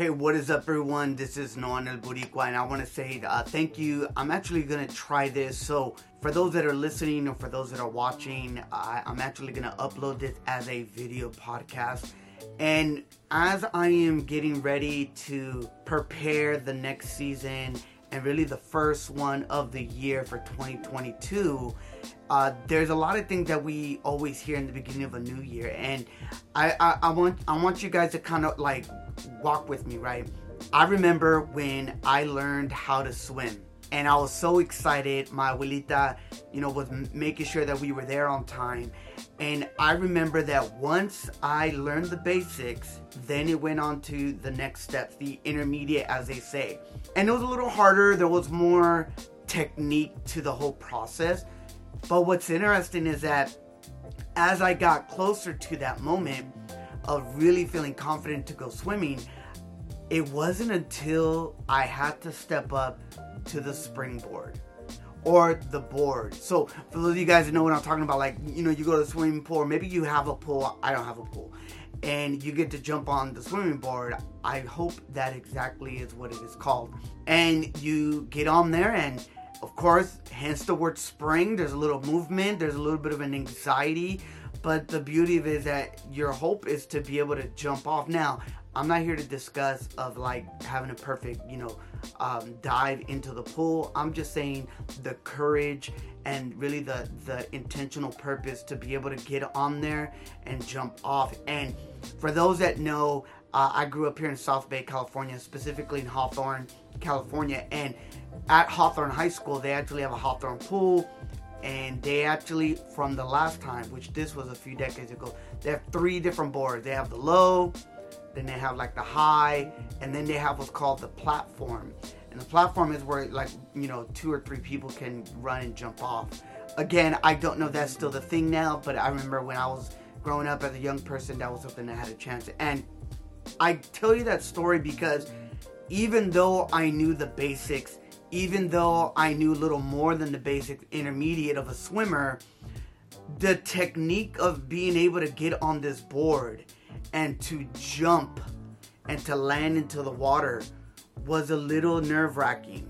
Hey, what is up, everyone? This is Noan El Boricua, and I want to say uh, thank you. I'm actually going to try this. So, for those that are listening or for those that are watching, I, I'm actually going to upload this as a video podcast. And as I am getting ready to prepare the next season and really the first one of the year for 2022, uh, there's a lot of things that we always hear in the beginning of a new year, and I, I, I want I want you guys to kind of like walk with me, right? I remember when I learned how to swim and I was so excited. My abuelita, you know, was making sure that we were there on time. And I remember that once I learned the basics, then it went on to the next steps, the intermediate, as they say. And it was a little harder. There was more technique to the whole process. But what's interesting is that as I got closer to that moment of really feeling confident to go swimming, it wasn't until I had to step up to the springboard or the board. So for those of you guys that know what I'm talking about, like you know, you go to the swimming pool, maybe you have a pool, I don't have a pool, and you get to jump on the swimming board. I hope that exactly is what it is called. And you get on there and of course, hence the word spring, there's a little movement, there's a little bit of an anxiety, but the beauty of it is that your hope is to be able to jump off. Now, I'm not here to discuss of like having a perfect, you know, um, dive into the pool. I'm just saying the courage and really the the intentional purpose to be able to get on there and jump off. And for those that know, uh, I grew up here in South Bay, California, specifically in Hawthorne, California, and at Hawthorne High School, they actually have a Hawthorne pool. And they actually, from the last time, which this was a few decades ago, they have three different boards. They have the low, then they have like the high, and then they have what's called the platform. And the platform is where like you know two or three people can run and jump off. Again, I don't know if that's still the thing now, but I remember when I was growing up as a young person, that was something I had a chance. And I tell you that story because even though I knew the basics, even though I knew a little more than the basic intermediate of a swimmer, the technique of being able to get on this board and to jump and to land into the water was a little nerve wracking.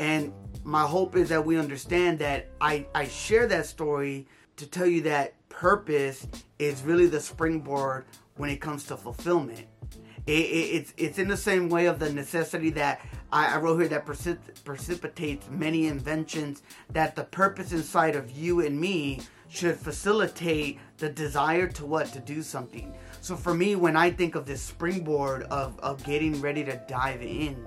And my hope is that we understand that I, I share that story to tell you that purpose is really the springboard when it comes to fulfillment. It, it, it's it's in the same way of the necessity that I, I wrote here that precip- precipitates many inventions. That the purpose inside of you and me should facilitate the desire to what to do something. So for me, when I think of this springboard of, of getting ready to dive in,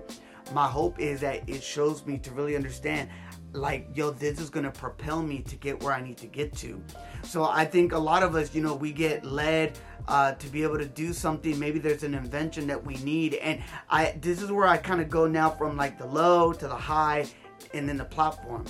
my hope is that it shows me to really understand like yo this is gonna propel me to get where i need to get to. So i think a lot of us you know we get led uh, to be able to do something. Maybe there's an invention that we need. And i this is where i kind of go now from like the low to the high and then the platform.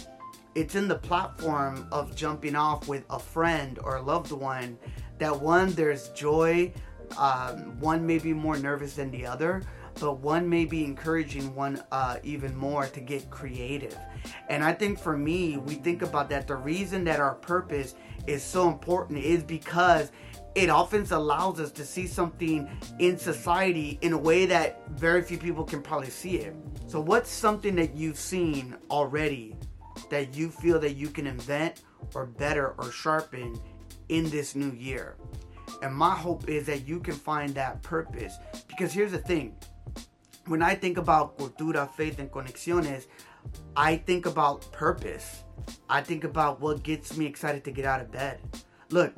It's in the platform of jumping off with a friend or a loved one that one there's joy um, one may be more nervous than the other but one may be encouraging one uh, even more to get creative. And i think for me we think about that. The reason that our purpose is so important is because it often allows us to see something in society in a way that very few people can probably see it. So what's something that you've seen already that you feel that you can invent or better or sharpen in this new year. And my hope is that you can find that purpose. Because here's the thing when I think about cultura, faith, and conexiones, I think about purpose. I think about what gets me excited to get out of bed. Look,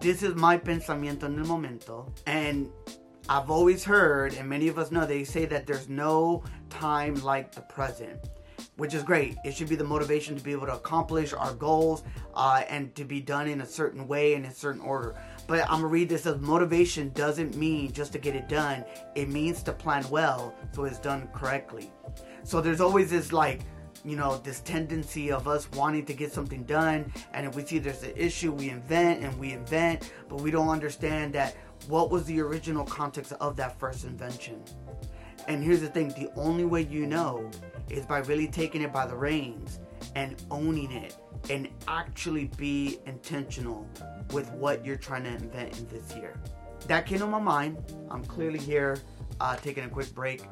this is my pensamiento en el momento. And I've always heard, and many of us know, they say that there's no time like the present which is great. It should be the motivation to be able to accomplish our goals uh, and to be done in a certain way and in a certain order. But I'm gonna read this as motivation doesn't mean just to get it done. It means to plan well so it's done correctly. So there's always this like, you know, this tendency of us wanting to get something done, and if we see there's an issue, we invent and we invent, but we don't understand that what was the original context of that first invention. And here's the thing the only way you know is by really taking it by the reins and owning it and actually be intentional with what you're trying to invent in this year. That came to my mind. I'm clearly here uh, taking a quick break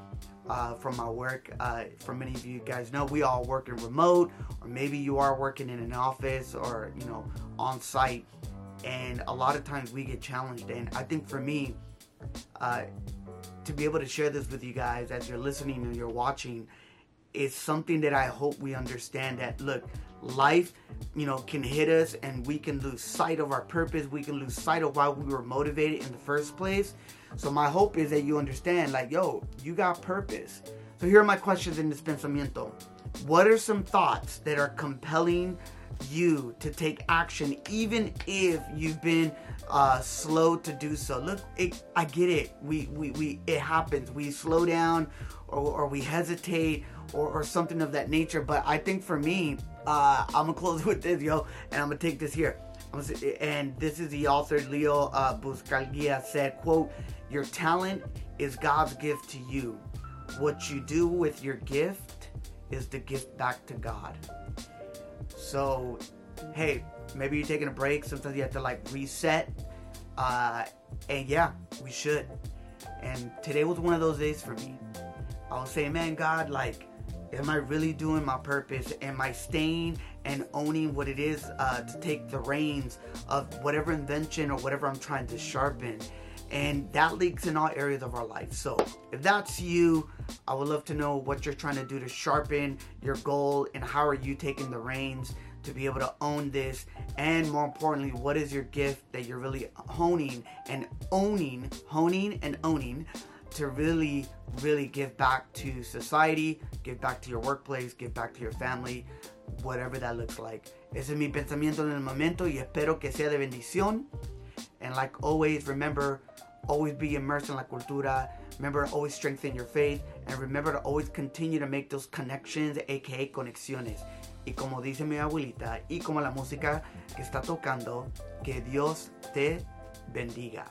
uh, from my work. Uh, for many of you guys know, we all working remote, or maybe you are working in an office or you know on site, and a lot of times we get challenged. And I think for me, uh, to be able to share this with you guys as you're listening and you're watching, is something that I hope we understand. That look, life, you know, can hit us, and we can lose sight of our purpose. We can lose sight of why we were motivated in the first place so my hope is that you understand, like, yo, you got purpose. So here are my questions in this pensamiento. What are some thoughts that are compelling you to take action, even if you've been uh, slow to do so? Look, it, I get it. We, we, we, it happens. We slow down, or, or we hesitate, or, or something of that nature. But I think for me, uh, I'm gonna close with this, yo, and I'm gonna take this here. And this is the author Leo uh, Buscaglia said, "quote your talent is God's gift to you. What you do with your gift is the gift back to God. So, hey, maybe you're taking a break. Sometimes you have to like reset. Uh, and yeah, we should. And today was one of those days for me. I was saying, man, God, like, am I really doing my purpose? Am I staying and owning what it is uh, to take the reins of whatever invention or whatever I'm trying to sharpen? and that leaks in all areas of our life. So, if that's you, I would love to know what you're trying to do to sharpen your goal and how are you taking the reins to be able to own this and more importantly what is your gift that you're really honing and owning honing and owning to really really give back to society give back to your workplace give back to your family whatever that looks like ese es mi pensamiento en el momento y espero que sea de bendición and like always remember always be immersed in la cultura. Remember always strengthen your faith. And remember to always continue to make those connections, aka conexiones. Y como dice mi abuelita, y como la música que está tocando, que Dios te bendiga.